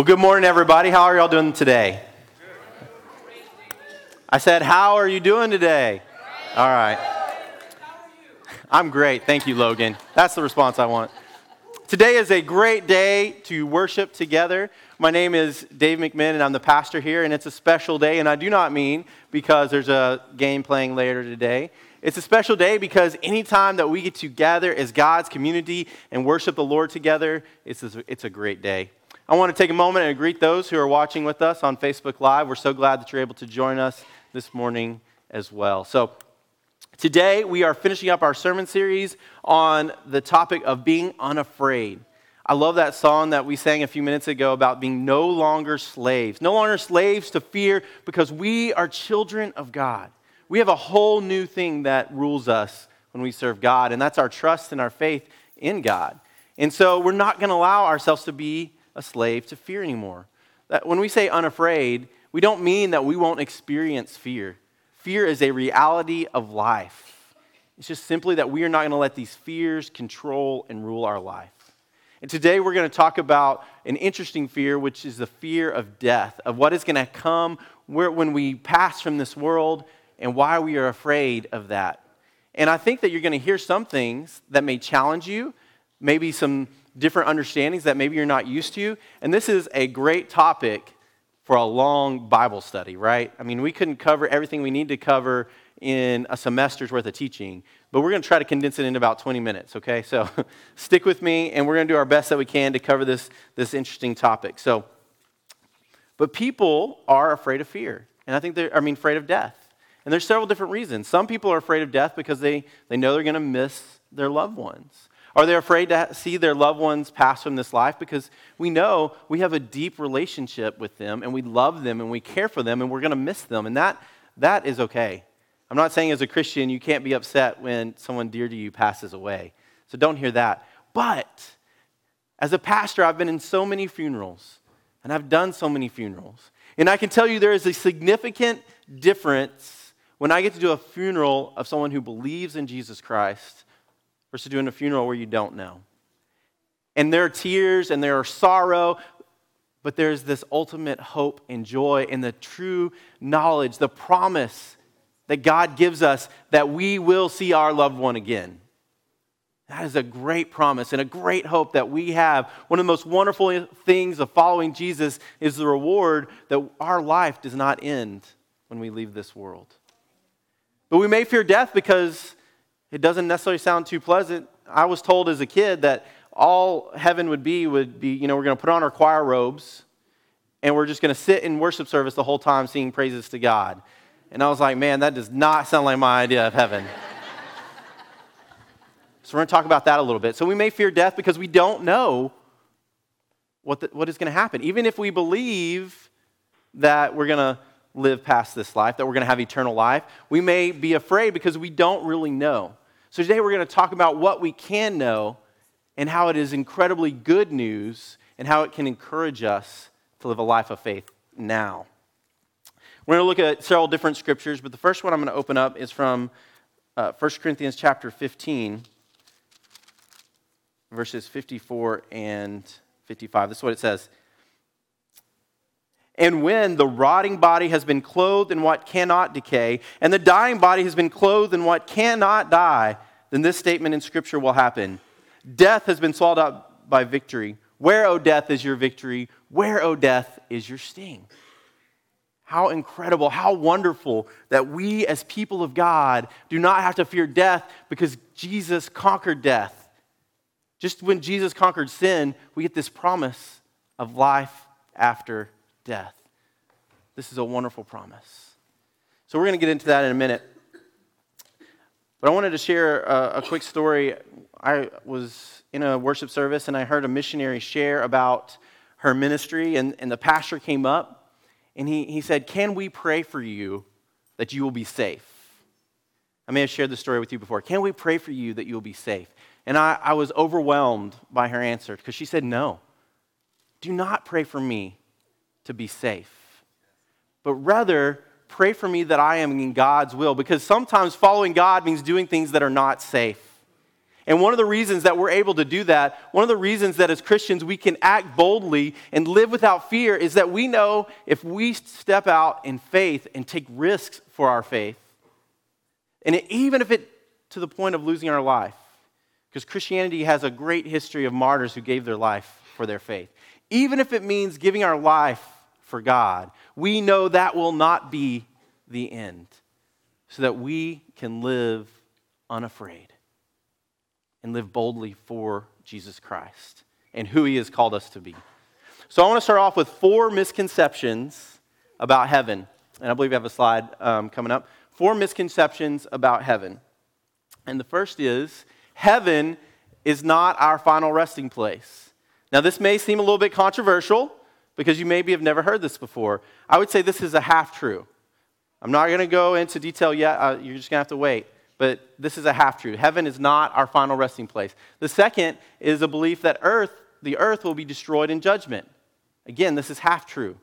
Well, good morning, everybody. How are y'all doing today? I said, How are you doing today? All right. I'm great. Thank you, Logan. That's the response I want. Today is a great day to worship together. My name is Dave McMinn, and I'm the pastor here, and it's a special day. And I do not mean because there's a game playing later today. It's a special day because anytime that we get to gather as God's community and worship the Lord together, it's a, it's a great day. I want to take a moment and greet those who are watching with us on Facebook Live. We're so glad that you're able to join us this morning as well. So, Today, we are finishing up our sermon series on the topic of being unafraid. I love that song that we sang a few minutes ago about being no longer slaves. No longer slaves to fear because we are children of God. We have a whole new thing that rules us when we serve God, and that's our trust and our faith in God. And so we're not going to allow ourselves to be a slave to fear anymore. That when we say unafraid, we don't mean that we won't experience fear. Fear is a reality of life. It's just simply that we are not going to let these fears control and rule our life. And today we're going to talk about an interesting fear, which is the fear of death, of what is going to come when we pass from this world and why we are afraid of that. And I think that you're going to hear some things that may challenge you, maybe some different understandings that maybe you're not used to. And this is a great topic for a long Bible study, right? I mean, we couldn't cover everything we need to cover in a semester's worth of teaching, but we're going to try to condense it in about 20 minutes, okay? So stick with me, and we're going to do our best that we can to cover this, this interesting topic. So, but people are afraid of fear, and I think they're, I mean, afraid of death. And there's several different reasons. Some people are afraid of death because they, they know they're going to miss their loved ones. Are they afraid to see their loved ones pass from this life? Because we know we have a deep relationship with them and we love them and we care for them and we're going to miss them. And that, that is okay. I'm not saying as a Christian you can't be upset when someone dear to you passes away. So don't hear that. But as a pastor, I've been in so many funerals and I've done so many funerals. And I can tell you there is a significant difference when I get to do a funeral of someone who believes in Jesus Christ versus doing a funeral where you don't know. And there are tears and there are sorrow, but there's this ultimate hope and joy and the true knowledge, the promise that God gives us that we will see our loved one again. That is a great promise and a great hope that we have. One of the most wonderful things of following Jesus is the reward that our life does not end when we leave this world. But we may fear death because it doesn't necessarily sound too pleasant. I was told as a kid that all heaven would be would be, you know, we're going to put on our choir robes and we're just going to sit in worship service the whole time singing praises to God. And I was like, man, that does not sound like my idea of heaven. so we're going to talk about that a little bit. So we may fear death because we don't know what, the, what is going to happen. Even if we believe that we're going to live past this life, that we're going to have eternal life, we may be afraid because we don't really know. So today we're going to talk about what we can know and how it is incredibly good news and how it can encourage us to live a life of faith now. We're going to look at several different scriptures, but the first one I'm going to open up is from uh, 1 Corinthians chapter 15, verses 54 and 55. This is what it says. And when the rotting body has been clothed in what cannot decay, and the dying body has been clothed in what cannot die, then this statement in Scripture will happen Death has been swallowed up by victory. Where, O death, is your victory? Where, O death, is your sting? How incredible, how wonderful that we as people of God do not have to fear death because Jesus conquered death. Just when Jesus conquered sin, we get this promise of life after death. This is a wonderful promise. So, we're going to get into that in a minute. But I wanted to share a, a, quick story. I was in a worship service and I heard a missionary share about her ministry, and, and the pastor came up and he, he said, Can we pray for you that you will be safe? I may have shared this story with you before. Can we pray for you that you will be safe? And I, I was overwhelmed by her answer because she said, No. Do not pray for me to be safe, but rather pray for me that I am in God's will because sometimes following God means doing things that are not safe. And one of the reasons that we're able to do that, one of the reasons that as Christians we can act boldly and live without fear is that we know if we step out in faith and take risks for our faith, and it, even if it to the point of losing our life, because Christianity has a great history of martyrs who gave their life for their faith. Even if it means giving our life for God, we know that will not be the end, so that we can live unafraid and live boldly for Jesus Christ and who he has called us to be. So I want to start off with four misconceptions about heaven. And I believe we have a slide um, coming up. Four misconceptions about heaven. And the first is heaven is not our final resting place. Now, this may seem a little bit controversial because you maybe have never heard this before. I would say this is a half true. I'm not going to go into detail yet, uh, you're just going to have to wait. But this is a half true. Heaven is not our final resting place. The second is a belief that earth, the earth will be destroyed in judgment. Again, this is half true.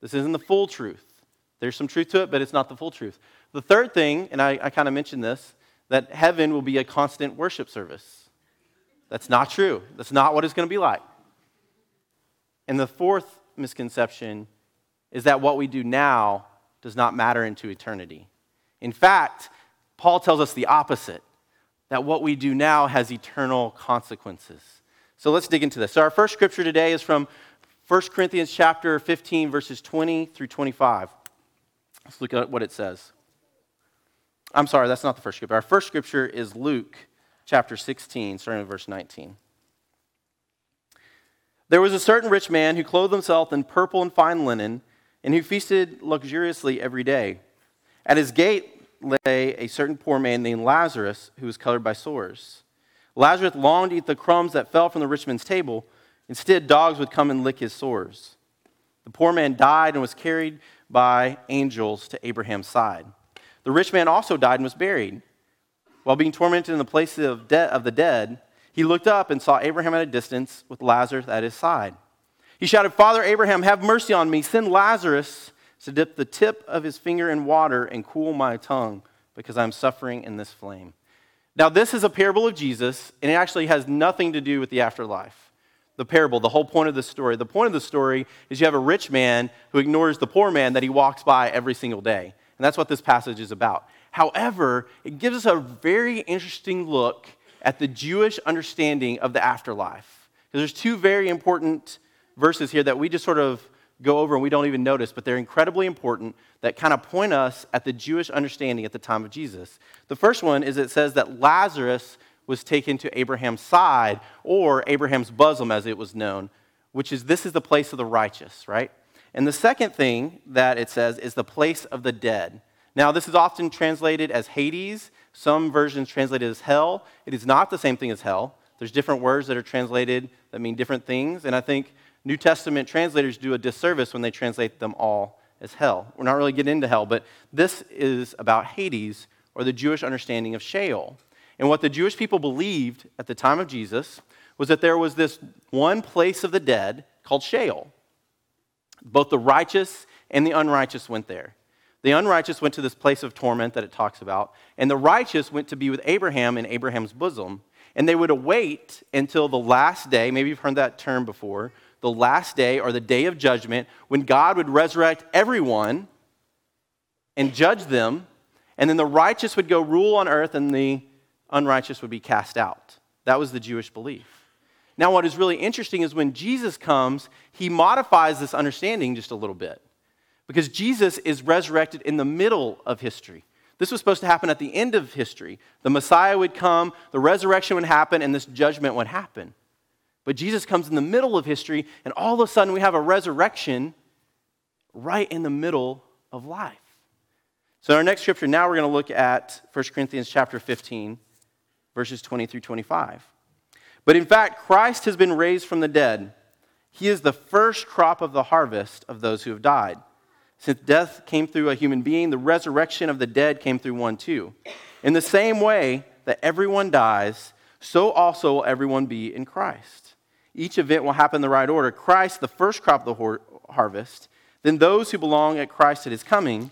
This isn't the full truth. There's some truth to it, but it's not the full truth. The third thing, and I, I kind of mentioned this, that heaven will be a constant worship service. That's not true. That's not what it's going to be like. And the fourth misconception is that what we do now does not matter into eternity. In fact, Paul tells us the opposite that what we do now has eternal consequences. So let's dig into this. So our first scripture today is from 1 Corinthians chapter 15 verses 20 through 25. Let's look at what it says. I'm sorry, that's not the first scripture. Our first scripture is Luke chapter 16, starting with verse 19. There was a certain rich man who clothed himself in purple and fine linen, and who feasted luxuriously every day. At his gate lay a certain poor man named Lazarus, who was colored by sores. Lazarus longed to eat the crumbs that fell from the rich man's table. Instead, dogs would come and lick his sores. The poor man died and was carried by angels to Abraham's side. The rich man also died and was buried. While being tormented in the place of, de- of the dead, he looked up and saw Abraham at a distance with Lazarus at his side. He shouted, Father Abraham, have mercy on me. Send Lazarus to dip the tip of his finger in water and cool my tongue because I'm suffering in this flame. Now, this is a parable of Jesus, and it actually has nothing to do with the afterlife. The parable, the whole point of the story. The point of the story is you have a rich man who ignores the poor man that he walks by every single day. And that's what this passage is about. However, it gives us a very interesting look at the Jewish understanding of the afterlife. Because there's two very important verses here that we just sort of go over and we don't even notice, but they're incredibly important that kind of point us at the Jewish understanding at the time of Jesus. The first one is it says that Lazarus was taken to Abraham's side, or Abraham's bosom as it was known, which is this is the place of the righteous, right? And the second thing that it says is the place of the dead. Now, this is often translated as Hades. Some versions translate it as hell. It is not the same thing as hell. There's different words that are translated that mean different things. And I think New Testament translators do a disservice when they translate them all as hell. We're not really getting into hell, but this is about Hades or the Jewish understanding of Sheol. And what the Jewish people believed at the time of Jesus was that there was this one place of the dead called Sheol. Both the righteous and the unrighteous went there. The unrighteous went to this place of torment that it talks about, and the righteous went to be with Abraham in Abraham's bosom. And they would await until the last day, maybe you've heard that term before, the last day or the day of judgment, when God would resurrect everyone and judge them, and then the righteous would go rule on earth and the unrighteous would be cast out. That was the Jewish belief. Now, what is really interesting is when Jesus comes, he modifies this understanding just a little bit. Because Jesus is resurrected in the middle of history. This was supposed to happen at the end of history. The Messiah would come, the resurrection would happen, and this judgment would happen. But Jesus comes in the middle of history, and all of a sudden we have a resurrection right in the middle of life. So in our next scripture, now we're going to look at 1 Corinthians chapter 15, verses 20 through 25. But in fact, Christ has been raised from the dead. He is the first crop of the harvest of those who have died. Since death came through a human being, the resurrection of the dead came through one too. In the same way that everyone dies, so also will everyone be in Christ. Each event will happen in the right order. Christ, the first crop of the harvest, then those who belong at Christ at his coming,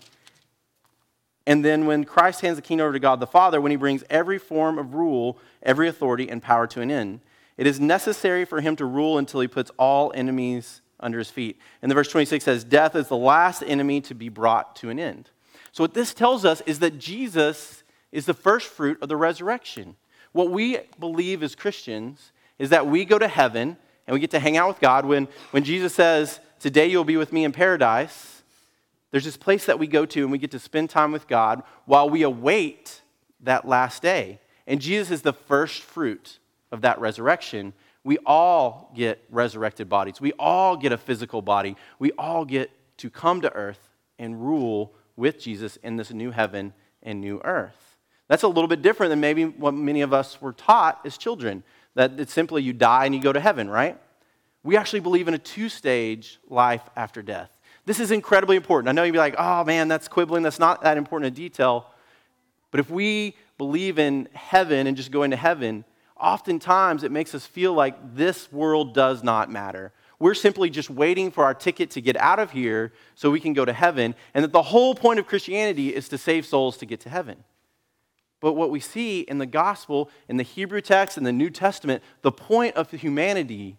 And then when Christ hands the kingdom over to God the Father, when he brings every form of rule, every authority, and power to an end, it is necessary for him to rule until he puts all enemies under his feet. And the verse 26 says, Death is the last enemy to be brought to an end. So, what this tells us is that Jesus is the first fruit of the resurrection. What we believe as Christians is that we go to heaven and we get to hang out with God. When, when Jesus says, Today you'll be with me in paradise, there's this place that we go to and we get to spend time with God while we await that last day. And Jesus is the first fruit of that resurrection. We all get resurrected bodies. We all get a physical body. We all get to come to earth and rule with Jesus in this new heaven and new earth. That's a little bit different than maybe what many of us were taught as children that it's simply you die and you go to heaven, right? We actually believe in a two stage life after death. This is incredibly important. I know you'd be like, oh man, that's quibbling. That's not that important a detail. But if we believe in heaven and just going to heaven, oftentimes it makes us feel like this world does not matter. We're simply just waiting for our ticket to get out of here so we can go to heaven, and that the whole point of Christianity is to save souls to get to heaven. But what we see in the gospel, in the Hebrew text, in the New Testament, the point of humanity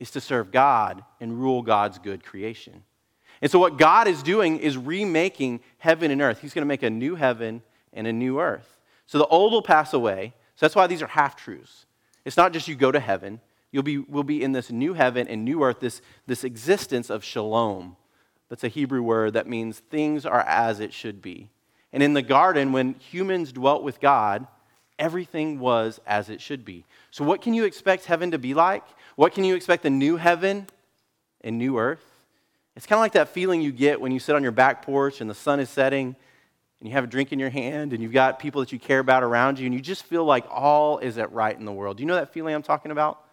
is to serve God and rule God's good creation. And so, what God is doing is remaking heaven and earth. He's going to make a new heaven and a new earth. So, the old will pass away. So, that's why these are half truths. It's not just you go to heaven, You'll be, we'll be in this new heaven and new earth, this, this existence of shalom. That's a Hebrew word that means things are as it should be. And in the garden, when humans dwelt with God, everything was as it should be. So, what can you expect heaven to be like? What can you expect the new heaven and new earth? It's kind of like that feeling you get when you sit on your back porch and the sun is setting and you have a drink in your hand and you've got people that you care about around you and you just feel like all is at right in the world. Do you know that feeling I'm talking about?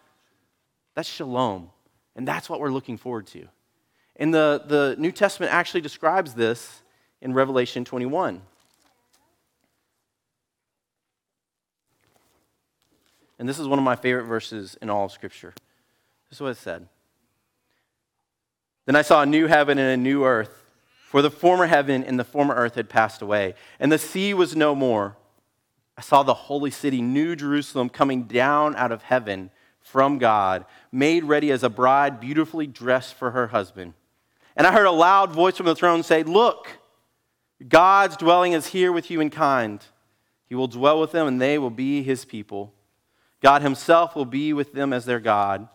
That's shalom. And that's what we're looking forward to. And the, the New Testament actually describes this in Revelation 21. And this is one of my favorite verses in all of Scripture. This is what it said. Then I saw a new heaven and a new earth, for the former heaven and the former earth had passed away, and the sea was no more. I saw the holy city, New Jerusalem, coming down out of heaven from God, made ready as a bride beautifully dressed for her husband. And I heard a loud voice from the throne say, Look, God's dwelling is here with humankind. He will dwell with them, and they will be his people. God himself will be with them as their God.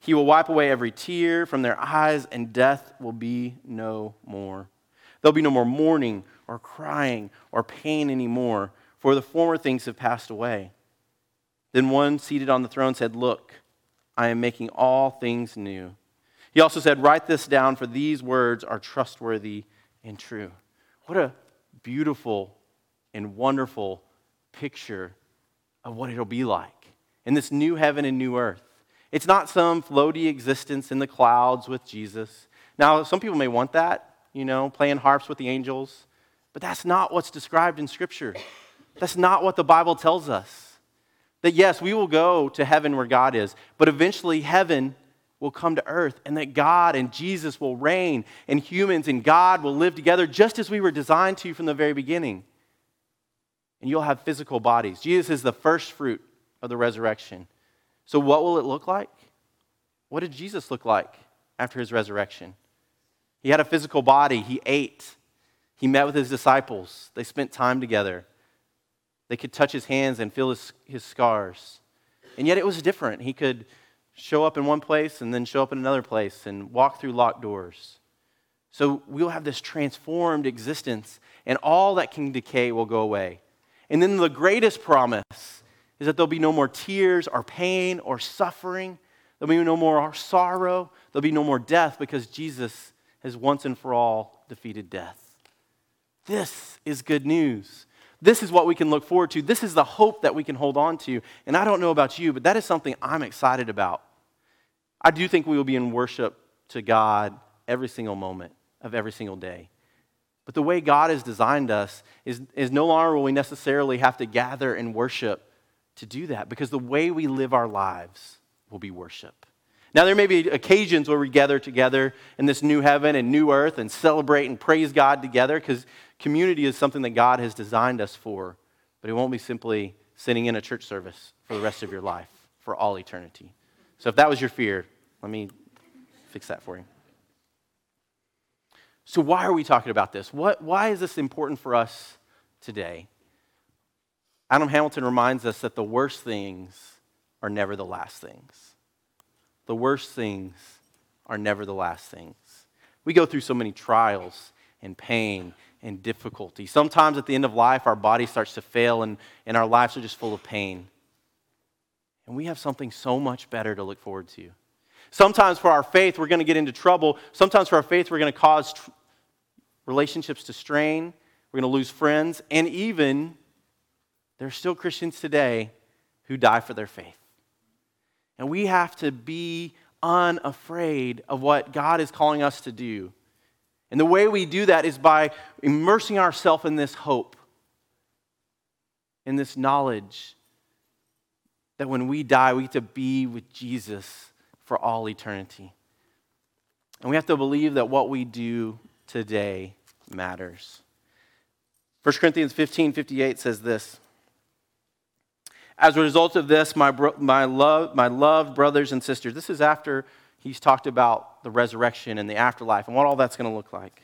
He will wipe away every tear from their eyes, and death will be no more. There'll be no more mourning or crying or pain anymore, for the former things have passed away. Then one seated on the throne said, Look, I am making all things new. He also said, Write this down, for these words are trustworthy and true. What a beautiful and wonderful picture of what it'll be like in this new heaven and new earth. It's not some floaty existence in the clouds with Jesus. Now, some people may want that, you know, playing harps with the angels, but that's not what's described in Scripture. That's not what the Bible tells us. That yes, we will go to heaven where God is, but eventually heaven will come to earth and that God and Jesus will reign and humans and God will live together just as we were designed to from the very beginning. And you'll have physical bodies. Jesus is the first fruit of the resurrection. So, what will it look like? What did Jesus look like after his resurrection? He had a physical body, he ate, he met with his disciples, they spent time together. They could touch his hands and feel his, his scars. And yet it was different. He could show up in one place and then show up in another place and walk through locked doors. So we'll have this transformed existence, and all that can decay will go away. And then the greatest promise is that there'll be no more tears or pain or suffering. There'll be no more sorrow. There'll be no more death because Jesus has once and for all defeated death. This is good news. This is what we can look forward to. This is the hope that we can hold on to. And I don't know about you, but that is something I'm excited about. I do think we will be in worship to God every single moment of every single day. But the way God has designed us is, is no longer will we necessarily have to gather and worship to do that because the way we live our lives will be worship. Now, there may be occasions where we gather together in this new heaven and new earth and celebrate and praise God together because community is something that God has designed us for. But it won't be simply sitting in a church service for the rest of your life, for all eternity. So, if that was your fear, let me fix that for you. So, why are we talking about this? What, why is this important for us today? Adam Hamilton reminds us that the worst things are never the last things. The worst things are never the last things. We go through so many trials and pain and difficulty. Sometimes at the end of life, our body starts to fail and, and our lives are just full of pain. And we have something so much better to look forward to. Sometimes for our faith, we're going to get into trouble. Sometimes for our faith, we're going to cause tr- relationships to strain. We're going to lose friends. And even, there are still Christians today who die for their faith. And we have to be unafraid of what God is calling us to do. And the way we do that is by immersing ourselves in this hope, in this knowledge that when we die, we get to be with Jesus for all eternity. And we have to believe that what we do today matters. 1 Corinthians 15 58 says this As a result of this, my, bro- my, love, my loved brothers and sisters, this is after he's talked about the resurrection and the afterlife and what all that's going to look like.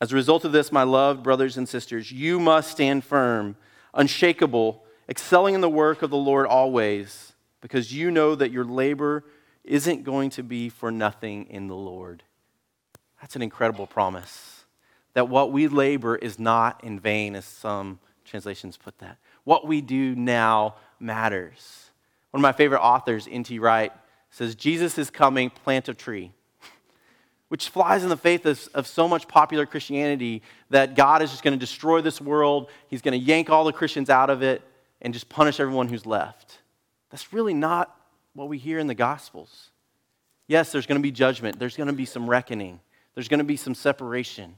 As a result of this, my loved brothers and sisters, you must stand firm, unshakable, excelling in the work of the Lord always, because you know that your labor isn't going to be for nothing in the Lord. That's an incredible promise. That what we labor is not in vain, as some translations put that. What we do now matters. One of my favorite authors, N.T. Wright, says, Jesus is coming, plant a tree. Which flies in the face of, of so much popular Christianity that God is just going to destroy this world. He's going to yank all the Christians out of it and just punish everyone who's left. That's really not what we hear in the Gospels. Yes, there's going to be judgment, there's going to be some reckoning, there's going to be some separation.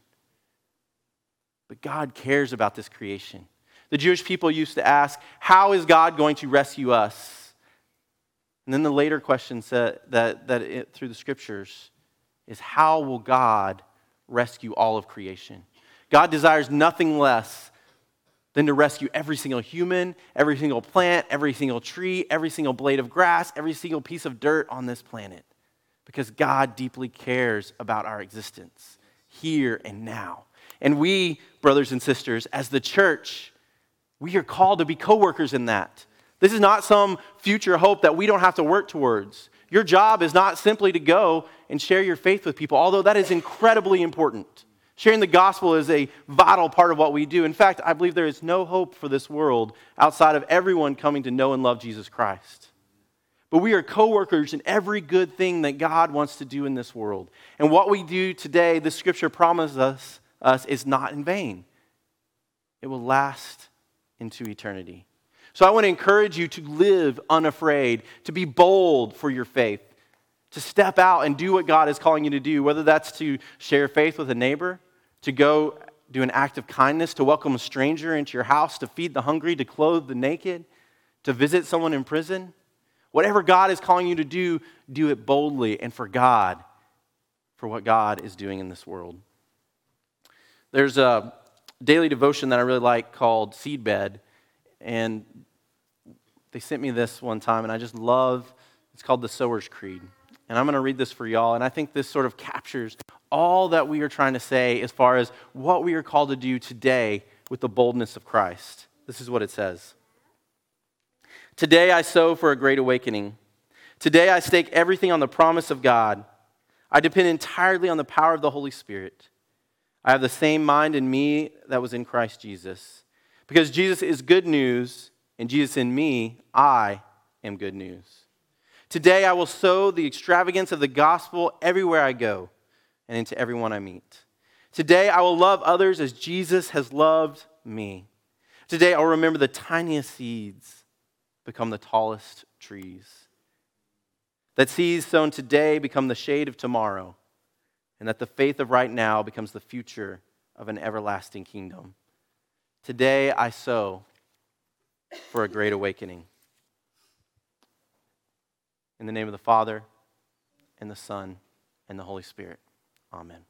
But God cares about this creation. The Jewish people used to ask, How is God going to rescue us? And then the later question said that, that it, through the scriptures is how will God rescue all of creation? God desires nothing less than to rescue every single human, every single plant, every single tree, every single blade of grass, every single piece of dirt on this planet. Because God deeply cares about our existence here and now. And we, brothers and sisters, as the church, we are called to be co workers in that. This is not some future hope that we don't have to work towards. Your job is not simply to go and share your faith with people, although that is incredibly important. Sharing the gospel is a vital part of what we do. In fact, I believe there is no hope for this world outside of everyone coming to know and love Jesus Christ. But we are co workers in every good thing that God wants to do in this world. And what we do today, the scripture promises us, us is not in vain, it will last into eternity. So I want to encourage you to live unafraid, to be bold for your faith, to step out and do what God is calling you to do, whether that's to share faith with a neighbor, to go do an act of kindness, to welcome a stranger into your house, to feed the hungry, to clothe the naked, to visit someone in prison. Whatever God is calling you to do, do it boldly and for God, for what God is doing in this world. There's a daily devotion that I really like called Seedbed. And they sent me this one time, and I just love it's called the Sower's Creed. And I'm going to read this for y'all. And I think this sort of captures all that we are trying to say as far as what we are called to do today with the boldness of Christ. This is what it says Today I sow for a great awakening. Today I stake everything on the promise of God. I depend entirely on the power of the Holy Spirit. I have the same mind in me that was in Christ Jesus. Because Jesus is good news, and Jesus in me, I am good news. Today I will sow the extravagance of the gospel everywhere I go and into everyone I meet. Today I will love others as Jesus has loved me. Today I'll remember the tiniest seeds become the tallest trees. That seeds sown today become the shade of tomorrow, and that the faith of right now becomes the future of an everlasting kingdom. Today I sow for a great awakening. In the name of the Father, and the Son, and the Holy Spirit. Amen.